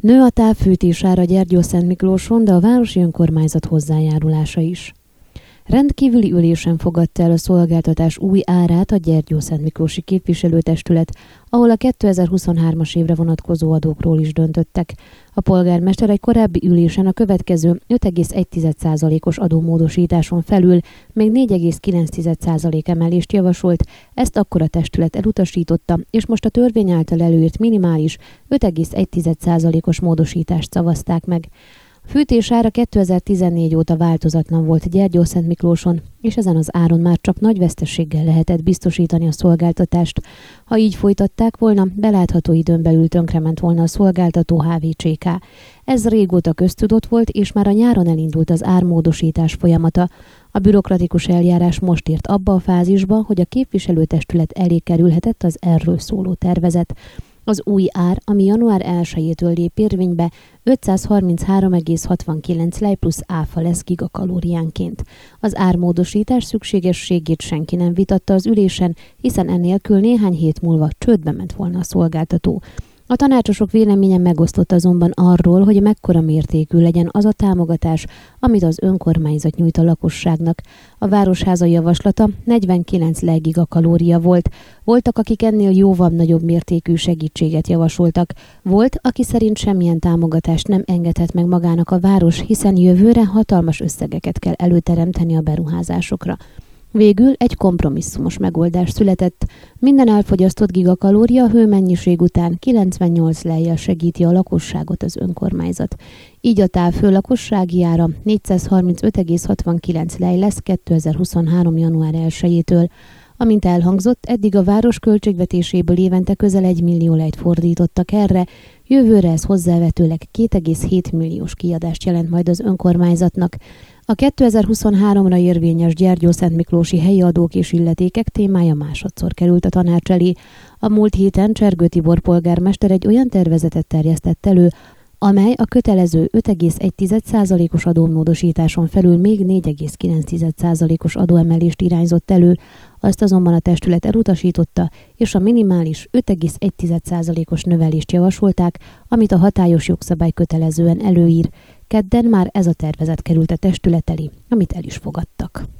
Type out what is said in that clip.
Nő a távfűtésára Gyergyó-Szent Miklóson, de a városi önkormányzat hozzájárulása is. Rendkívüli ülésen fogadta el a szolgáltatás új árát a Gyergyó-Szent Miklósi képviselőtestület, ahol a 2023-as évre vonatkozó adókról is döntöttek. A polgármester egy korábbi ülésen a következő 5,1%-os adómódosításon felül még 4,9% emelést javasolt, ezt akkor a testület elutasította, és most a törvény által előírt minimális 5,1%-os módosítást szavazták meg. Fűtés ára 2014 óta változatlan volt Gyergyó-Szent Miklóson, és ezen az áron már csak nagy veszteséggel lehetett biztosítani a szolgáltatást. Ha így folytatták volna, belátható időn belül tönkrement volna a szolgáltató HVCK. Ez régóta köztudott volt, és már a nyáron elindult az ármódosítás folyamata. A bürokratikus eljárás most ért abba a fázisba, hogy a képviselőtestület elé kerülhetett az erről szóló tervezet. Az új ár, ami január 1-től lép érvénybe, 533,69 lej plusz áfa lesz gigakalóriánként. Az ármódosítás szükségességét senki nem vitatta az ülésen, hiszen ennélkül néhány hét múlva csődbe ment volna a szolgáltató. A tanácsosok véleménye megosztott azonban arról, hogy mekkora mértékű legyen az a támogatás, amit az önkormányzat nyújt a lakosságnak. A Városháza javaslata 49 legigakalória volt. Voltak, akik ennél jóval nagyobb mértékű segítséget javasoltak. Volt, aki szerint semmilyen támogatást nem engedhet meg magának a város, hiszen jövőre hatalmas összegeket kell előteremteni a beruházásokra. Végül egy kompromisszumos megoldás született. Minden elfogyasztott gigakalória hőmennyiség után 98 lejjel segíti a lakosságot az önkormányzat. Így a távfő lakossági ára 435,69 lej lesz 2023. január 1-től. Amint elhangzott, eddig a város költségvetéséből évente közel 1 millió lejt fordítottak erre, jövőre ez hozzávetőleg 2,7 milliós kiadást jelent majd az önkormányzatnak. A 2023-ra érvényes Gyergyó-Szent Miklósi helyi adók és illetékek témája másodszor került a tanács elé. A múlt héten Csergő Tibor polgármester egy olyan tervezetet terjesztett elő, amely a kötelező 5,1%-os adómódosításon felül még 4,9%-os adóemelést irányzott elő, azt azonban a testület elutasította, és a minimális 5,1%-os növelést javasolták, amit a hatályos jogszabály kötelezően előír. Kedden már ez a tervezet került a testület elé, amit el is fogadtak.